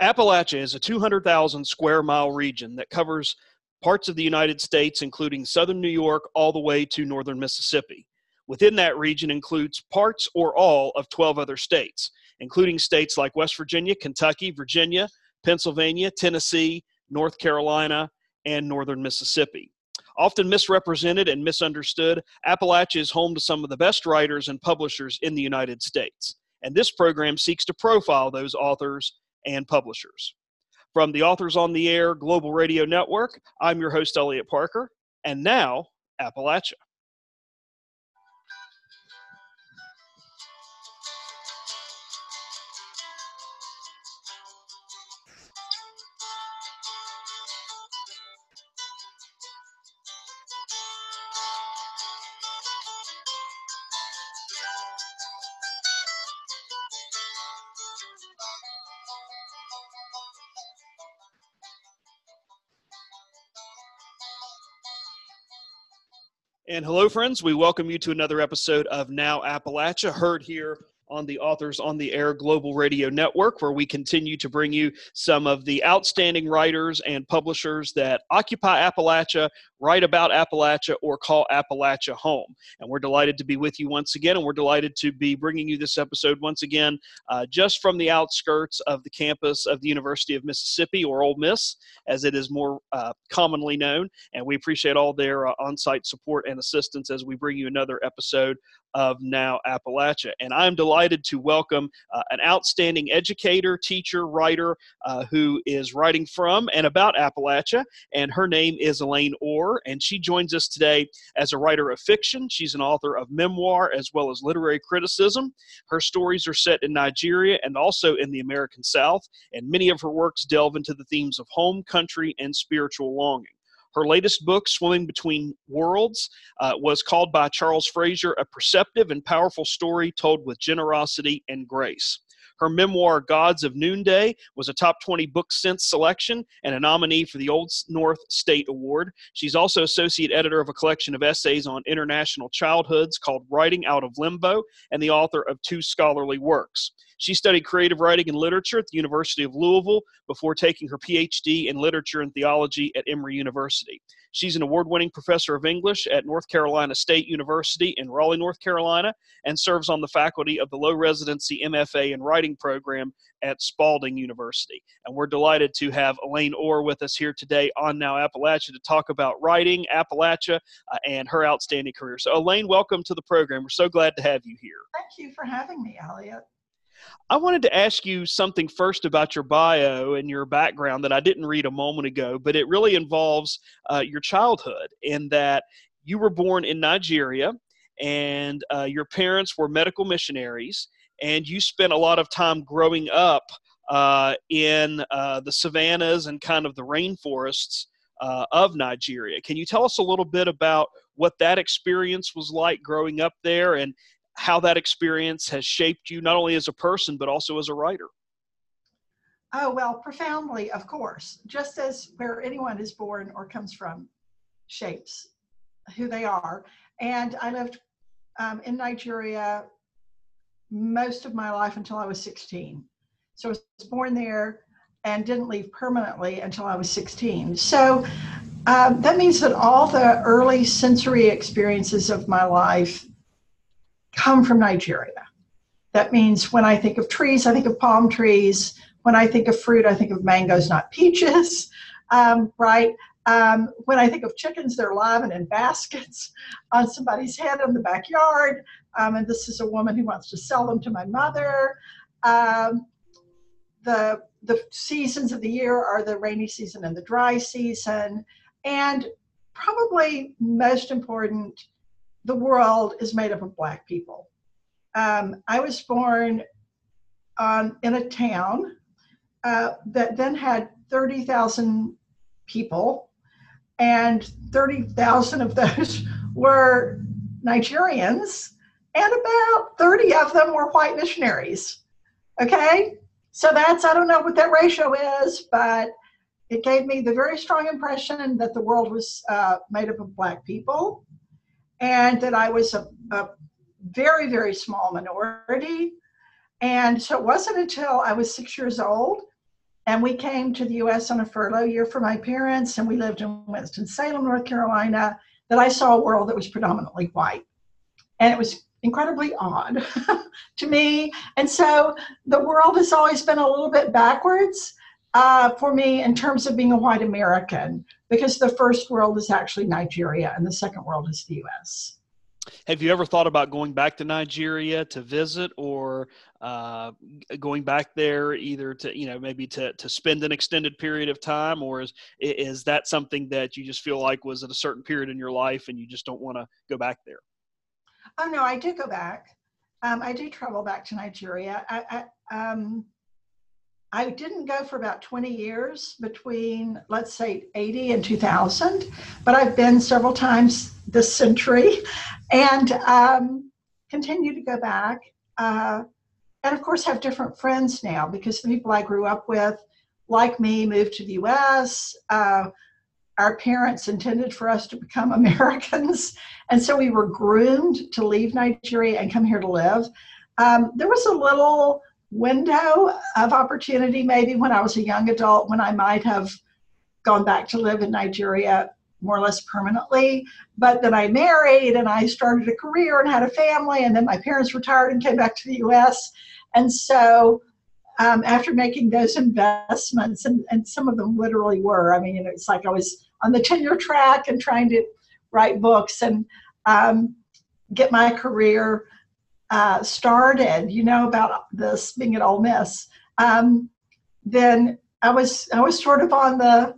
Appalachia is a 200,000 square mile region that covers parts of the United States, including southern New York, all the way to northern Mississippi. Within that region includes parts or all of 12 other states, including states like West Virginia, Kentucky, Virginia, Pennsylvania, Tennessee, North Carolina, and northern Mississippi. Often misrepresented and misunderstood, Appalachia is home to some of the best writers and publishers in the United States. And this program seeks to profile those authors and publishers. From the Authors on the Air Global Radio Network, I'm your host, Eliot Parker. And now, Appalachia. And hello, friends. We welcome you to another episode of Now Appalachia, heard here on the Authors on the Air Global Radio Network, where we continue to bring you some of the outstanding writers and publishers that occupy Appalachia, write about Appalachia, or call Appalachia home. And we're delighted to be with you once again, and we're delighted to be bringing you this episode once again uh, just from the outskirts of the campus of the University of Mississippi, or Ole Miss, as it is more uh, commonly known. And we appreciate all their uh, on site support and assistance as we bring you another episode of Now Appalachia. And I'm delighted to welcome uh, an outstanding educator, teacher, writer uh, who is writing from and about Appalachia. And her name is Elaine Orr, and she joins us today as a writer of fiction. She's an author of memoir as well as literary criticism. Her stories are set in Nigeria and also in the American South, and many of her works delve into the themes of home, country, and spiritual longing. Her latest book, Swimming Between Worlds, uh, was called by Charles Frazier a perceptive and powerful story told with generosity and grace. Her memoir, Gods of Noonday, was a top 20 book sense selection and a nominee for the Old North State Award. She's also associate editor of a collection of essays on international childhoods called Writing Out of Limbo and the author of two scholarly works. She studied creative writing and literature at the University of Louisville before taking her PhD in literature and theology at Emory University. She's an award winning professor of English at North Carolina State University in Raleigh, North Carolina, and serves on the faculty of the low residency MFA in writing program at Spalding University. And we're delighted to have Elaine Orr with us here today on Now Appalachia to talk about writing, Appalachia, uh, and her outstanding career. So, Elaine, welcome to the program. We're so glad to have you here. Thank you for having me, Eliot. I wanted to ask you something first about your bio and your background that I didn't read a moment ago, but it really involves uh, your childhood in that you were born in Nigeria and uh, your parents were medical missionaries, and you spent a lot of time growing up uh, in uh, the savannas and kind of the rainforests uh, of Nigeria. Can you tell us a little bit about what that experience was like growing up there and how that experience has shaped you not only as a person but also as a writer. Oh well profoundly of course. Just as where anyone is born or comes from shapes who they are. And i lived um, in nigeria most of my life until i was 16 so i was born there and didn't leave permanently until i was 16 so um, that means that all the early sensory experiences of my life come from Nigeria. That means when I think of trees, I think of palm trees. When I think of fruit, I think of mangoes, not peaches, um, right? Um, when I think of chickens, they're live and in baskets on somebody's head in the backyard. Um, and this is a woman who wants to sell them to my mother. Um, the the seasons of the year are the rainy season and the dry season. And probably most important, the world is made up of black people. Um, I was born on, in a town uh, that then had 30,000 people, and 30,000 of those were Nigerians, and about 30 of them were white missionaries. Okay? So that's, I don't know what that ratio is, but it gave me the very strong impression that the world was uh, made up of black people and that I was a, a very, very small minority. And so it wasn't until I was six years old and we came to the US on a furlough year for my parents, and we lived in Winston-Salem, North Carolina, that I saw a world that was predominantly white. And it was incredibly odd to me. And so the world has always been a little bit backwards uh, for me in terms of being a white American, because the first world is actually Nigeria and the second world is the US. Have you ever thought about going back to Nigeria to visit or uh, going back there either to, you know, maybe to, to spend an extended period of time or is, is that something that you just feel like was at a certain period in your life and you just don't want to go back there? Oh no, I do go back. Um, I do travel back to Nigeria. I, I, um, I didn't go for about 20 years between, let's say, 80 and 2000, but I've been several times this century and um, continue to go back. Uh, and of course, have different friends now because the people I grew up with, like me, moved to the US. Uh, our parents intended for us to become Americans. And so we were groomed to leave Nigeria and come here to live. Um, there was a little window of opportunity maybe when I was a young adult when I might have gone back to live in Nigeria more or less permanently. But then I married and I started a career and had a family, and then my parents retired and came back to the US. And so um, after making those investments, and, and some of them literally were, I mean, it's like I was on the tenure track and trying to write books and um, get my career uh, started, you know, about this being at Ole Miss, um, then I was I was sort of on the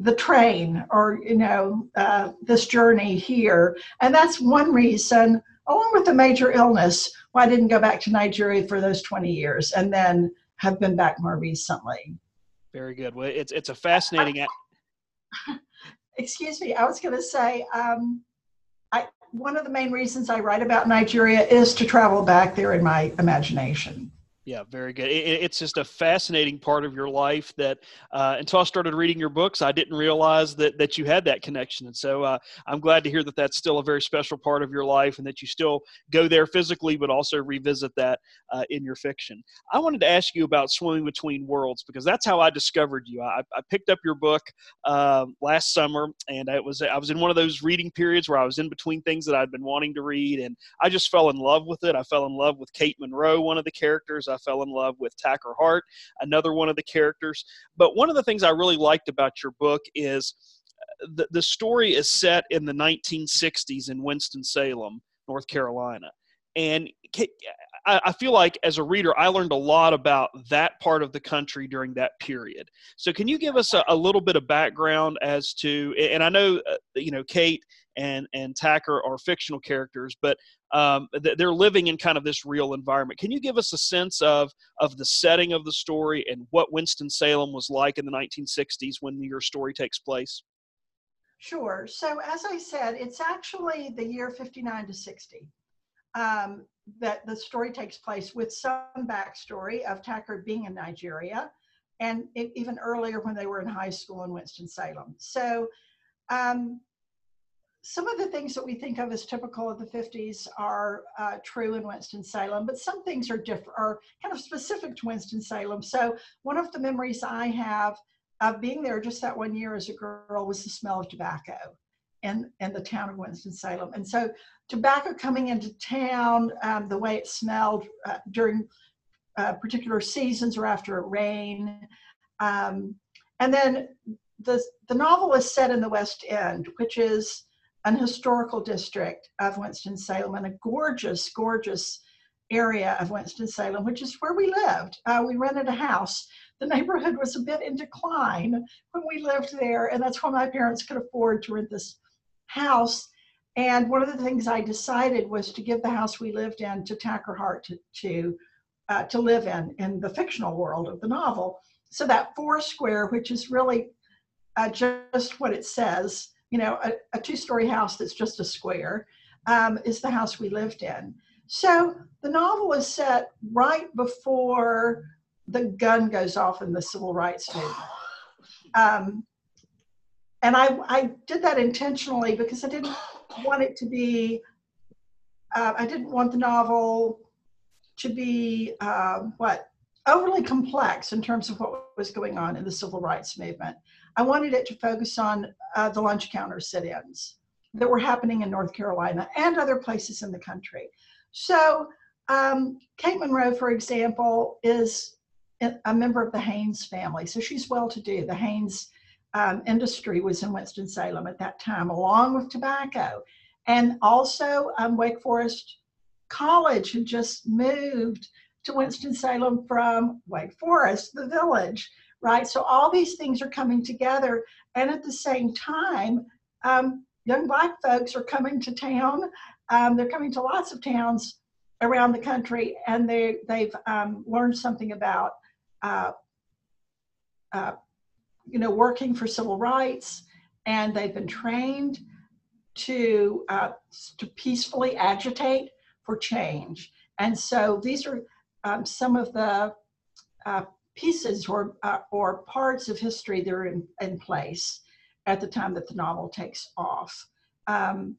the train or you know uh, this journey here, and that's one reason, along with a major illness, why I didn't go back to Nigeria for those 20 years, and then have been back more recently. Very good. Well, it's it's a fascinating. Excuse me. I was going to say. Um, one of the main reasons I write about Nigeria is to travel back there in my imagination. Yeah, very good. It, it's just a fascinating part of your life that uh, until I started reading your books, I didn't realize that that you had that connection. And so uh, I'm glad to hear that that's still a very special part of your life, and that you still go there physically, but also revisit that uh, in your fiction. I wanted to ask you about Swimming Between Worlds because that's how I discovered you. I, I picked up your book um, last summer, and it was I was in one of those reading periods where I was in between things that I'd been wanting to read, and I just fell in love with it. I fell in love with Kate Monroe, one of the characters. I fell in love with Tacker Hart, another one of the characters. But one of the things I really liked about your book is uh, the, the story is set in the 1960s in Winston-Salem, North Carolina. And I feel like as a reader, I learned a lot about that part of the country during that period. So, can you give us a, a little bit of background as to? And I know, uh, you know, Kate and and Tacker are fictional characters, but um, they're living in kind of this real environment. Can you give us a sense of of the setting of the story and what Winston Salem was like in the 1960s when your story takes place? Sure. So as I said, it's actually the year 59 to 60 um, that the story takes place, with some backstory of Tacker being in Nigeria, and it, even earlier when they were in high school in Winston Salem. So. Um, some of the things that we think of as typical of the 50s are uh, true in Winston-Salem, but some things are different, are kind of specific to Winston-Salem. So one of the memories I have of being there just that one year as a girl was the smell of tobacco in, in the town of Winston-Salem. And so tobacco coming into town, um, the way it smelled uh, during uh, particular seasons or after a rain. Um, and then the, the novel is set in the West End, which is an historical district of Winston-Salem and a gorgeous, gorgeous area of Winston-Salem, which is where we lived. Uh, we rented a house. The neighborhood was a bit in decline when we lived there, and that's why my parents could afford to rent this house. And one of the things I decided was to give the house we lived in to Tacker Hart to, to, uh, to live in, in the fictional world of the novel. So that four square, which is really uh, just what it says, you know, a, a two-story house that's just a square um, is the house we lived in. So the novel is set right before the gun goes off in the civil rights movement. Um, and I, I did that intentionally because I didn't want it to be, uh, I didn't want the novel to be, uh, what, overly complex in terms of what was going on in the civil rights movement. I wanted it to focus on uh, the lunch counter sit ins that were happening in North Carolina and other places in the country. So, um, Kate Monroe, for example, is a member of the Haynes family. So she's well to do. The Haynes um, industry was in Winston-Salem at that time, along with tobacco. And also, um, Wake Forest College had just moved to Winston-Salem from Wake Forest, the village, right? So all these things are coming together. And at the same time, um, young black folks are coming to town. Um, they're coming to lots of towns around the country, and they they've um, learned something about uh, uh, you know working for civil rights, and they've been trained to uh, to peacefully agitate for change. And so these are um, some of the uh, pieces or uh, or parts of history that are in, in place at the time that the novel takes off. Um,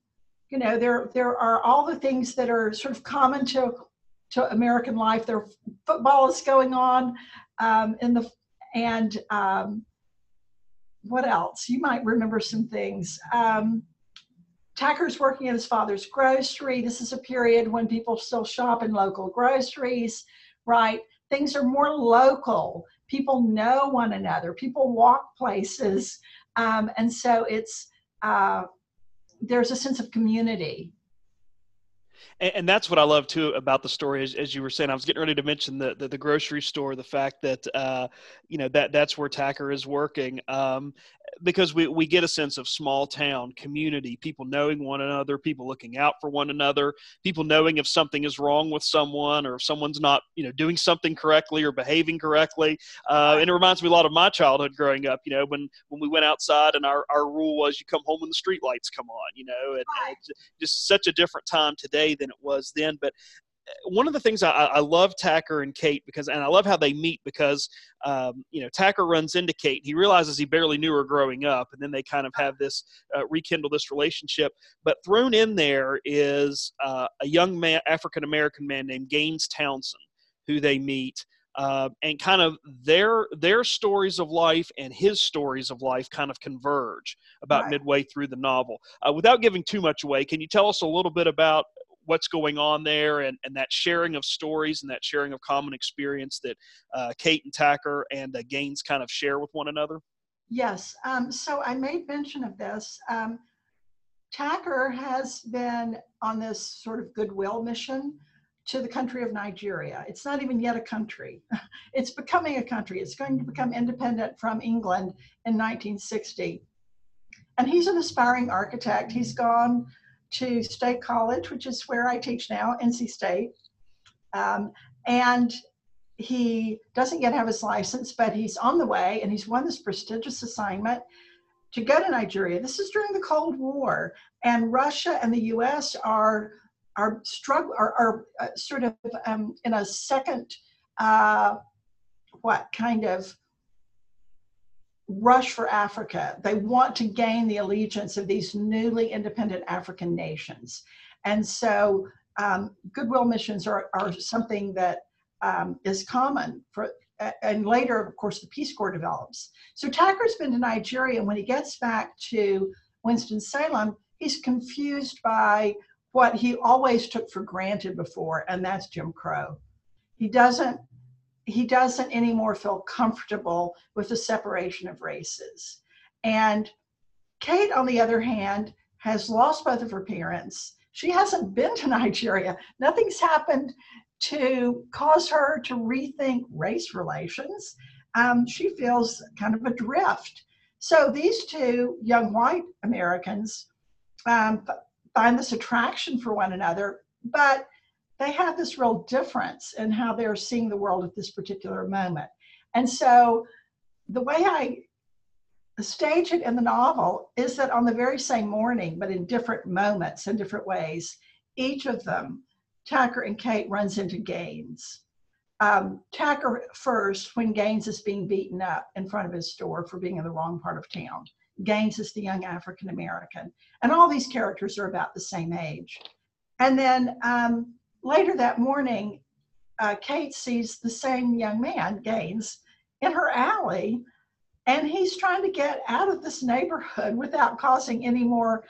you know, there there are all the things that are sort of common to to American life. There football is going on um, in the and um, what else? You might remember some things. Um, Tacker's working at his father's grocery. This is a period when people still shop in local groceries, right? Things are more local. People know one another. People walk places. Um, and so it's uh, there's a sense of community and, that's what I love too about the story. As, as, you were saying, I was getting ready to mention the the, the grocery store, the fact that uh, you know that that's where Tacker is working. Um, because we, we get a sense of small town community, people knowing one another, people looking out for one another, people knowing if something is wrong with someone or if someone's not, you know, doing something correctly or behaving correctly. Uh, and it reminds me a lot of my childhood growing up, you know, when, when we went outside and our, our rule was you come home when the street lights come on, you know, and, and just such a different time today than it was then. But one of the things I, I, love Tacker and Kate because, and I love how they meet because, um, you know, Tacker runs into Kate. He realizes he barely knew her growing up, and then they kind of have this uh, rekindle this relationship. But thrown in there is uh, a young man, African American man named Gaines Townsend, who they meet. Uh, and kind of their their stories of life and his stories of life kind of converge about right. midway through the novel. Uh, without giving too much away, can you tell us a little bit about what's going on there and, and that sharing of stories and that sharing of common experience that uh, Kate and Tacker and uh, Gaines kind of share with one another? Yes. Um, so I made mention of this. Um, Tacker has been on this sort of goodwill mission to the country of Nigeria. It's not even yet a country. It's becoming a country. It's going to become independent from England in 1960. And he's an aspiring architect. He's gone to State College, which is where I teach now, NC State. Um, and he doesn't yet have his license, but he's on the way and he's won this prestigious assignment to go to Nigeria. This is during the Cold War, and Russia and the US are are struggle are, are uh, sort of um, in a second uh, what kind of rush for Africa. They want to gain the allegiance of these newly independent African nations. And so um, goodwill missions are, are something that um, is common for, and later, of course, the Peace Corps develops. So Tacker's been to Nigeria, and when he gets back to Winston-Salem, he's confused by what he always took for granted before, and that's Jim Crow. He doesn't he doesn't anymore feel comfortable with the separation of races. And Kate, on the other hand, has lost both of her parents. She hasn't been to Nigeria. Nothing's happened to cause her to rethink race relations. Um, she feels kind of adrift. So these two young white Americans um, find this attraction for one another, but they have this real difference in how they're seeing the world at this particular moment. And so the way I stage it in the novel is that on the very same morning, but in different moments and different ways, each of them, Tacker and Kate, runs into Gaines. Um, Tacker first, when Gaines is being beaten up in front of his store for being in the wrong part of town. Gaines is the young African American. And all these characters are about the same age. And then um, later that morning, uh, Kate sees the same young man, Gaines, in her alley, and he's trying to get out of this neighborhood without causing any more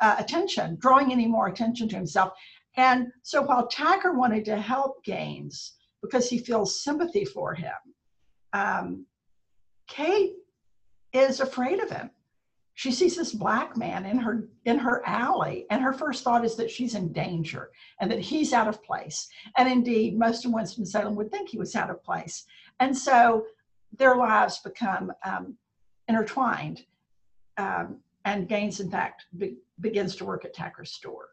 uh, attention, drawing any more attention to himself. And so while Tacker wanted to help Gaines because he feels sympathy for him, um, Kate is afraid of him. She sees this black man in her in her alley, and her first thought is that she's in danger and that he's out of place. And indeed, most of Winston Salem would think he was out of place. And so their lives become um, intertwined. Um, and Gaines, in fact, be, begins to work at Tacker's store.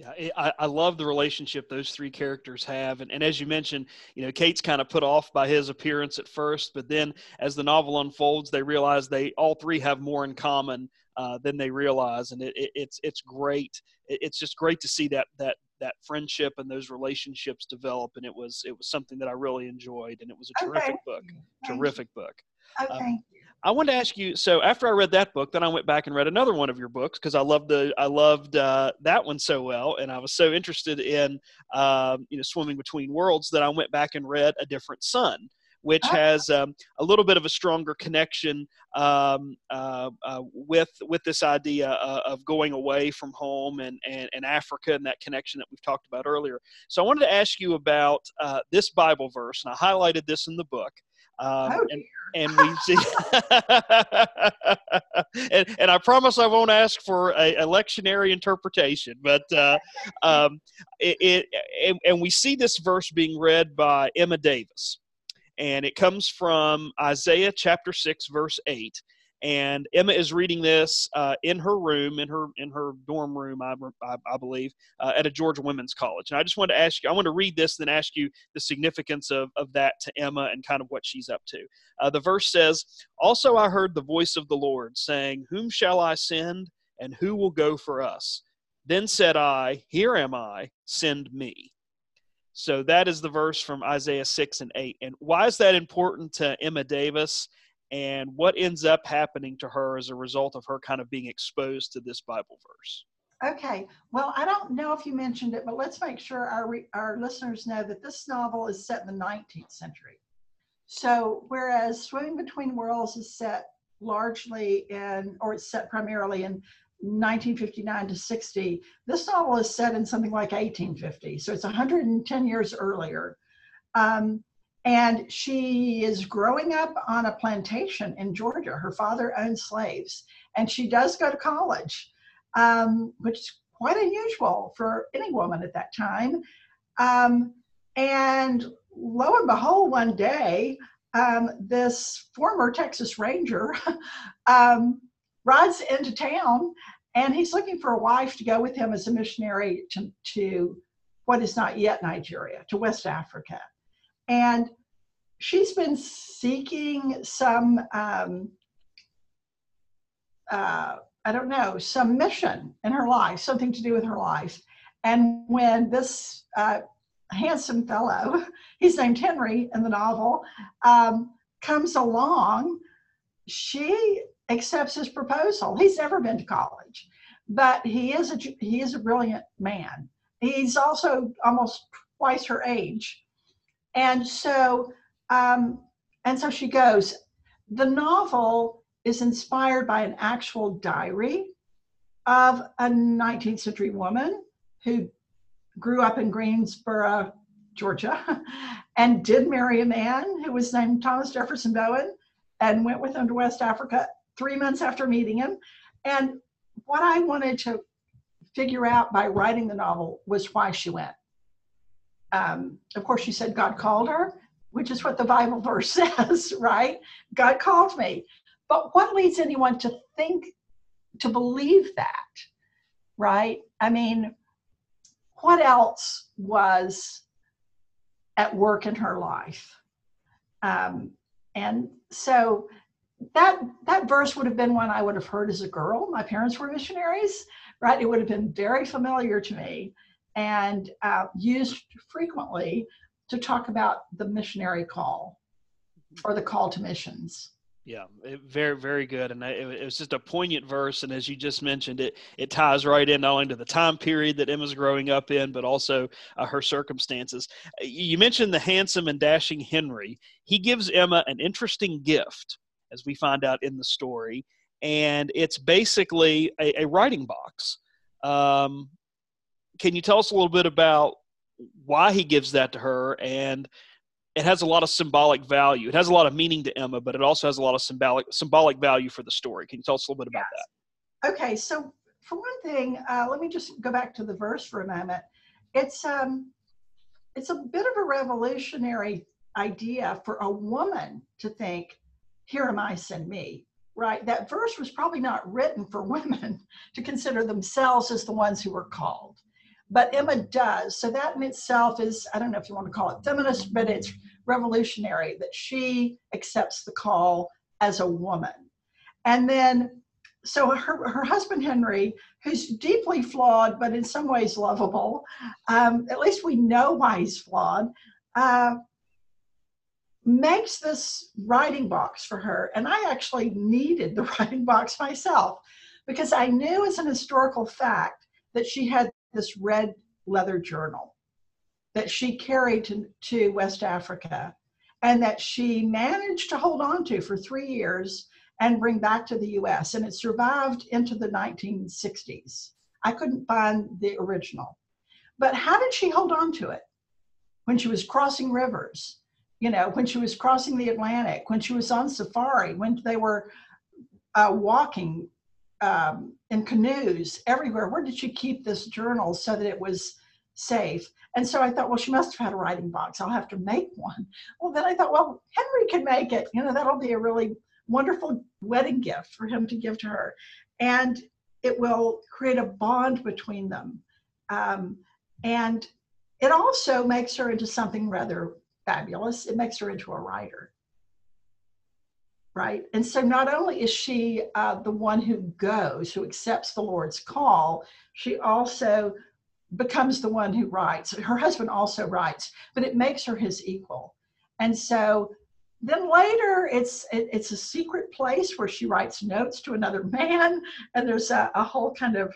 Yeah, I, I love the relationship those three characters have, and, and as you mentioned, you know, Kate's kind of put off by his appearance at first, but then as the novel unfolds, they realize they all three have more in common uh, than they realize, and it, it, it's it's great. It, it's just great to see that that that friendship and those relationships develop, and it was it was something that I really enjoyed, and it was a terrific okay. book, terrific book. Okay. Um, I wanted to ask you. So after I read that book, then I went back and read another one of your books because I loved the I loved uh, that one so well, and I was so interested in um, you know swimming between worlds that I went back and read A Different Sun, which oh. has um, a little bit of a stronger connection um, uh, uh, with with this idea uh, of going away from home and, and and Africa and that connection that we've talked about earlier. So I wanted to ask you about uh, this Bible verse, and I highlighted this in the book. Um, oh, and, and we see and, and, i promise i won't ask for a, a lectionary interpretation but uh, um, it, it and, and, we see this verse being read by emma davis. And it comes from isaiah chapter 6 verse 8 and Emma is reading this uh, in her room, in her in her dorm room, I, I, I believe, uh, at a Georgia Women's College. And I just wanted to ask you, I want to read this, and then ask you the significance of of that to Emma and kind of what she's up to. Uh, the verse says, "Also I heard the voice of the Lord saying, Whom shall I send, and who will go for us? Then said I, Here am I, send me." So that is the verse from Isaiah 6 and 8. And why is that important to Emma Davis? And what ends up happening to her as a result of her kind of being exposed to this Bible verse. Okay, well, I don't know if you mentioned it, but let's make sure our, re- our listeners know that this novel is set in the 19th century. So, whereas Swimming Between Worlds is set largely in, or it's set primarily in 1959 to 60, this novel is set in something like 1850. So, it's 110 years earlier. Um, and she is growing up on a plantation in Georgia. Her father owned slaves, and she does go to college, um, which is quite unusual for any woman at that time. Um, and lo and behold, one day, um, this former Texas Ranger um, rides into town and he's looking for a wife to go with him as a missionary to, to what is not yet Nigeria, to West Africa. And she's been seeking some, um, uh, I don't know, some mission in her life, something to do with her life. And when this uh, handsome fellow, he's named Henry in the novel, um, comes along, she accepts his proposal. He's never been to college, but he is a he is a brilliant man. He's also almost twice her age, and so, um, and so she goes. The novel is inspired by an actual diary of a 19th century woman who grew up in Greensboro, Georgia, and did marry a man who was named Thomas Jefferson Bowen and went with him to West Africa three months after meeting him. And what I wanted to figure out by writing the novel was why she went um, of course, she said God called her, which is what the Bible verse says, right? God called me. But what leads anyone to think, to believe that, right? I mean, what else was at work in her life? Um, and so that that verse would have been one I would have heard as a girl. My parents were missionaries, right? It would have been very familiar to me and uh, used frequently to talk about the missionary call or the call to missions. Yeah, it, very, very good, and it, it, was just a poignant verse. And as you just mentioned, it it ties right in not only to the time period that Emma's growing up in, but also uh, her circumstances. You mentioned the handsome and dashing Henry. He gives Emma an interesting gift, as we find out in the story, and it's basically a, a writing box. Um, can you tell us a little bit about why he gives that to her and it has a lot of symbolic value. It has a lot of meaning to Emma, but it also has a lot of symbolic symbolic value for the story. Can you tell us a little bit about that? Okay, so for one thing, uh, let me just go back to the verse for a moment. It's um, it's a bit of a revolutionary idea for a woman to think, "Here am I, send me." Right? That verse was probably not written for women to consider themselves as the ones who were called but Emma does. So that in itself is, I don't know if you want to call it feminist, but it's revolutionary that she accepts the call as a woman. And then, so her, her husband Henry, who's deeply flawed, but in some ways lovable, um, at least we know why he's flawed, uh, makes this writing box for her. And I actually needed the writing box myself because I knew as an historical fact that she had this red leather journal that she carried to, to West Africa and that she managed to hold on to for three years and bring back to the US. And it survived into the 1960s. I couldn't find the original. But how did she hold on to it? When she was crossing rivers, you know, when she was crossing the Atlantic, when she was on safari, when they were uh, walking um, in canoes everywhere. Where did she keep this journal so that it was safe? And so I thought, well, she must have had a writing box. I'll have to make one. Well, then I thought, well, Henry can make it. You know, that'll be a really wonderful wedding gift for him to give to her. And it will create a bond between them. Um, and it also makes her into something rather fabulous. It makes her into a writer right? And so not only is she uh, the one who goes, who accepts the Lord's call, she also becomes the one who writes. Her husband also writes, but it makes her his equal. And so then later it's it, it's a secret place where she writes notes to another man and there's a, a whole kind of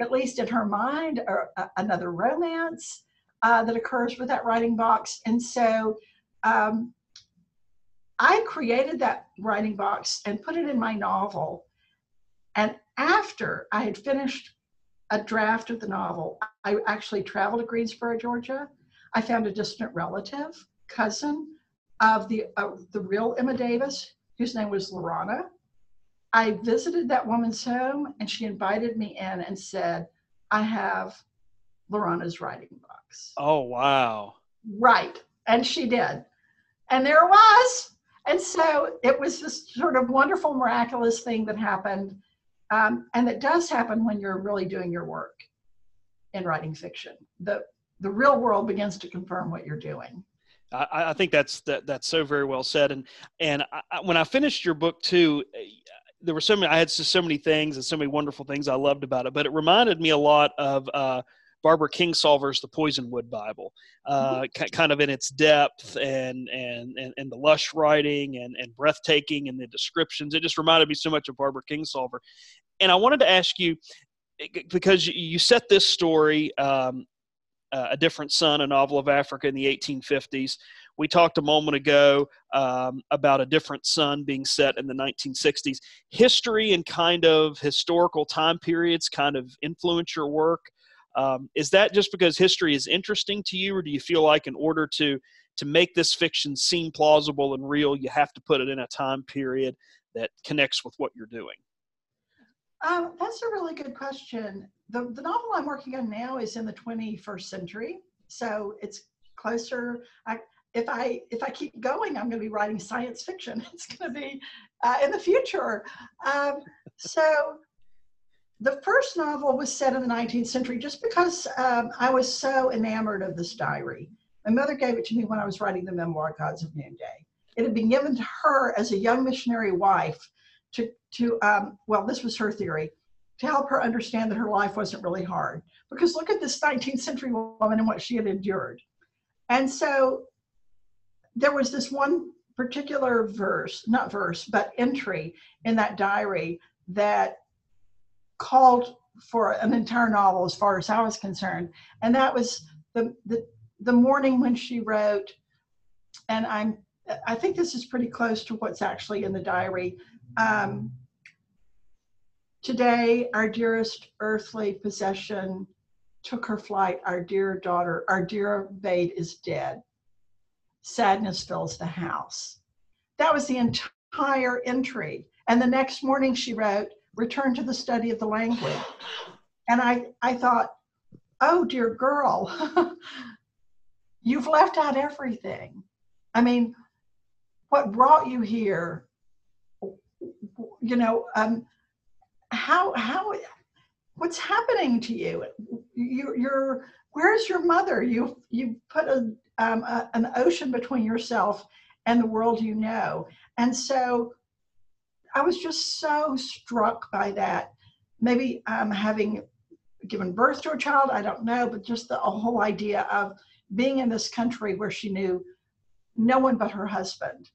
at least in her mind or a, another romance uh, that occurs with that writing box and so um, I created that writing box and put it in my novel. And after I had finished a draft of the novel, I actually traveled to Greensboro, Georgia. I found a distant relative, cousin of the of the real Emma Davis, whose name was Lurana. I visited that woman's home and she invited me in and said, I have Lurana's writing box. Oh, wow. Right. And she did. And there it was. And so it was this sort of wonderful, miraculous thing that happened. Um, and it does happen when you're really doing your work in writing fiction. The, the real world begins to confirm what you're doing. I, I think that's that, that's so very well said. And and I, when I finished your book too, there were so many. I had so, so many things and so many wonderful things I loved about it. But it reminded me a lot of uh, Barbara Kingsolver's The Poisonwood Bible, uh, mm-hmm. kind of in its depth and, and, and, and the lush writing and, and breathtaking and the descriptions. It just reminded me so much of Barbara Kingsolver. And I wanted to ask you, because you set this story, um, uh, A Different Sun, a novel of Africa in the 1850s. We talked a moment ago um, about a different Sun being set in the 1960s. History and kind of historical time periods kind of influence your work. Um, is that just because history is interesting to you, or do you feel like in order to to make this fiction seem plausible and real, you have to put it in a time period that connects with what you're doing? Um, that's a really good question. The, the novel I'm working on now is in the 21st century, so it's closer. I, if I if I keep going, I'm going to be writing science fiction. It's going to be uh, in the future. Um, so the first novel was set in the 19th century just because um, I was so enamored of this diary. My mother gave it to me when I was writing the memoir Gods of Noonday. It had been given to her as a young missionary wife to, to um, well, this was her theory, to help her understand that her life wasn't really hard. Because look at this 19th century woman and what she had endured. And so there was this one particular verse, not verse, but entry in that diary that called for an entire novel as far as I was concerned. And that was the, the, the morning when she wrote, and I'm, I think this is pretty close to what's actually in the diary. Um, Today, our dearest earthly possession took her flight. Our dear daughter, our dear babe is dead. Sadness fills the house. That was the entire entry. And the next morning she wrote, return to the study of the language. And I, I thought, oh, dear girl, you've left out everything. I mean, what brought you here? You know, um, how, how, what's happening to you? you you're, where's your mother? You, you put a, um, a, an ocean between yourself and the world you know. And so I was just so struck by that. Maybe um, having given birth to a child, I don't know, but just the whole idea of being in this country where she knew no one but her husband,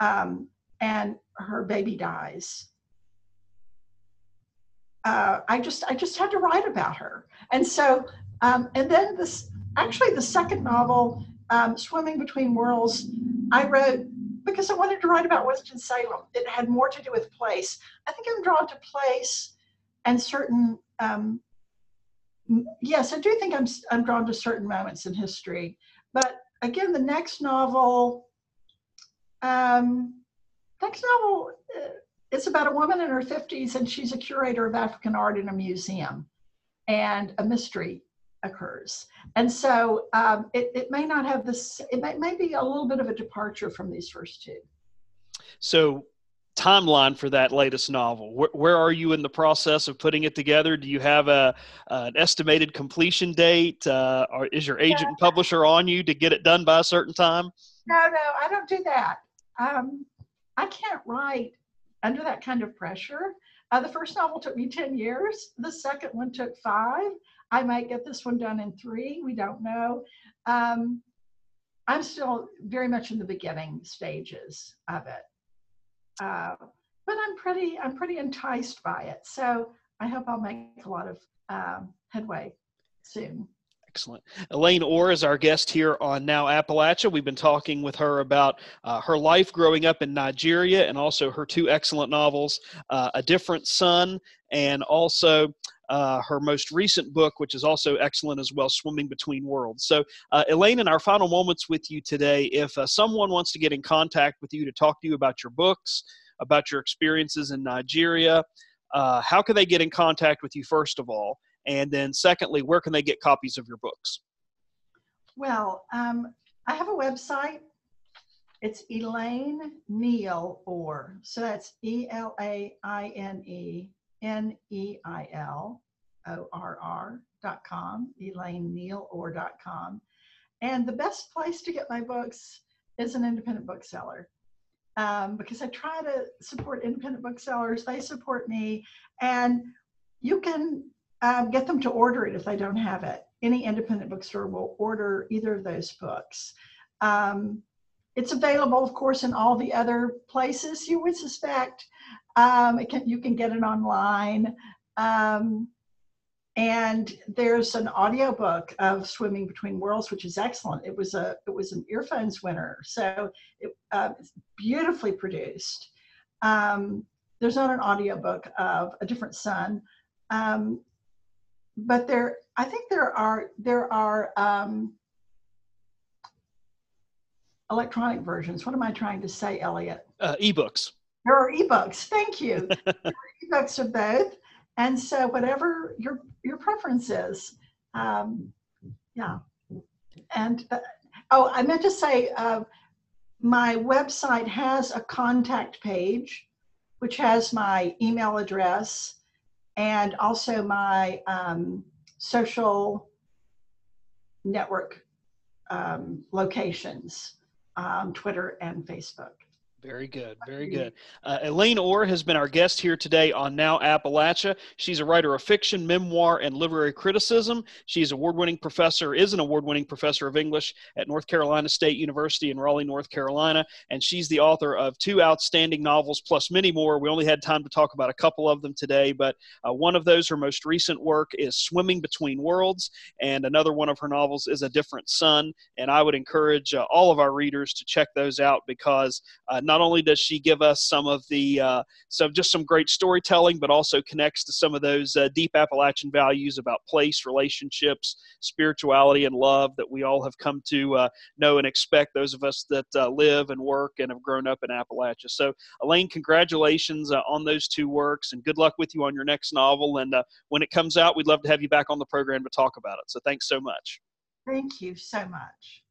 um, and her baby dies. Uh, I just I just had to write about her, and so um, and then this actually the second novel, um, Swimming Between Worlds, I wrote because I wanted to write about Winston-Salem. It had more to do with place. I think I'm drawn to place and certain, um, yes, I do think I'm, I'm drawn to certain moments in history. But again, the next novel, um, next novel, uh, it's about a woman in her 50s and she's a curator of African art in a museum and a mystery occurs. And so um, it, it may not have this, it may, may be a little bit of a departure from these first two. So timeline for that latest novel where, where, are you in the process of putting it together? Do you have a uh, an estimated completion date? Uh, or is your agent and publisher on you to get it done by a certain time? No no i don't do that. Um, i can't write under that kind of pressure. Uh, the first novel took me 10 years. The second one took five I might get this one done in three. We don't know. Um, I'm still very much in the beginning stages of it, uh, but I'm pretty I'm pretty enticed by it. So I hope I'll make a lot of um, headway soon. Excellent. Elaine Orr is our guest here on Now Appalachia. We've been talking with her about uh, her life growing up in Nigeria and also her two excellent novels, uh, A Different Sun and also uh, her most recent book, which is also excellent as well, Swimming Between Worlds. So, uh, Elaine, in our final moments with you today, if uh, someone wants to get in contact with you to talk to you about your books, about your experiences in Nigeria, uh, how can they get in contact with you, first of all? And then, secondly, where can they get copies of your books? Well, um, I have a website. It's Elaine Neil Orr. So that's E L A I N E N E I L O R R dot com, Elaine Neil Orr dot com. And the best place to get my books is an independent bookseller. Um, because I try to support independent booksellers, they support me, and you can um, get them to order it if they don't have it. Any independent bookstore will order either of those books. Um, it's available, of course, in all the other places you would suspect. Um, can, you can get it online. Um, and there's an audiobook of Swimming Between Worlds, which is excellent. It was a it was an earphones winner, so it, uh, it's beautifully produced. Um, there's not an audiobook of A Different Sun, um, but there I think there are there are um, electronic versions. What am I trying to say, Eliot? Uh, ebooks. There are ebooks. Thank you. ebooks of both, and so whatever your your preference is, um, yeah. And uh, oh, I meant to say, uh, my website has a contact page, which has my email address and also my um, social network um, locations, um, Twitter and Facebook. Very good. Very good. Uh, Elaine Orr has been our guest here today on Now Appalachia. She's a writer of fiction, memoir, and literary criticism. She's award winning professor, is an award winning professor of English at North Carolina State University in Raleigh, North Carolina. And she's the author of two outstanding novels, plus many more. We only had time to talk about a couple of them today, but uh, one of those, her most recent work, is Swimming Between Worlds. And another one of her novels is A Different Sun. And I would encourage uh, all of our readers to check those out because uh, not not only does she give us some of the uh, some just some great storytelling, but also connects to some of those uh, deep Appalachian values about place, relationships, spirituality, and love that we all have come to uh, know and expect. Those of us that uh, live and work and have grown up in Appalachia. So, Elaine, congratulations uh, on those two works, and good luck with you on your next novel. And uh, when it comes out, we'd love to have you back on the program to talk about it. So, thanks so much. Thank you so much.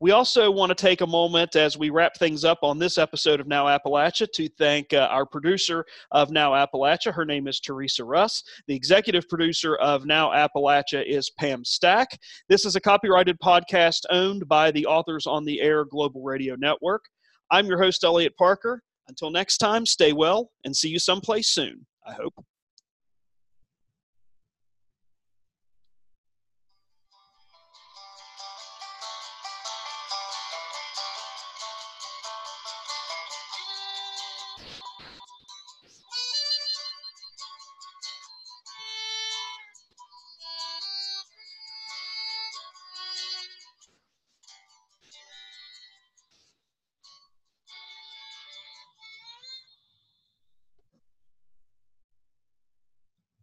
We also want to take a moment as we wrap things up on this episode of Now Appalachia to thank uh, our producer of Now Appalachia. Her name is Teresa Russ. The executive producer of Now Appalachia is Pam Stack. This is a copyrighted podcast owned by the Authors on the Air Global Radio Network. I'm your host, Eliot Parker. Until next time, stay well and see you someplace soon, I hope.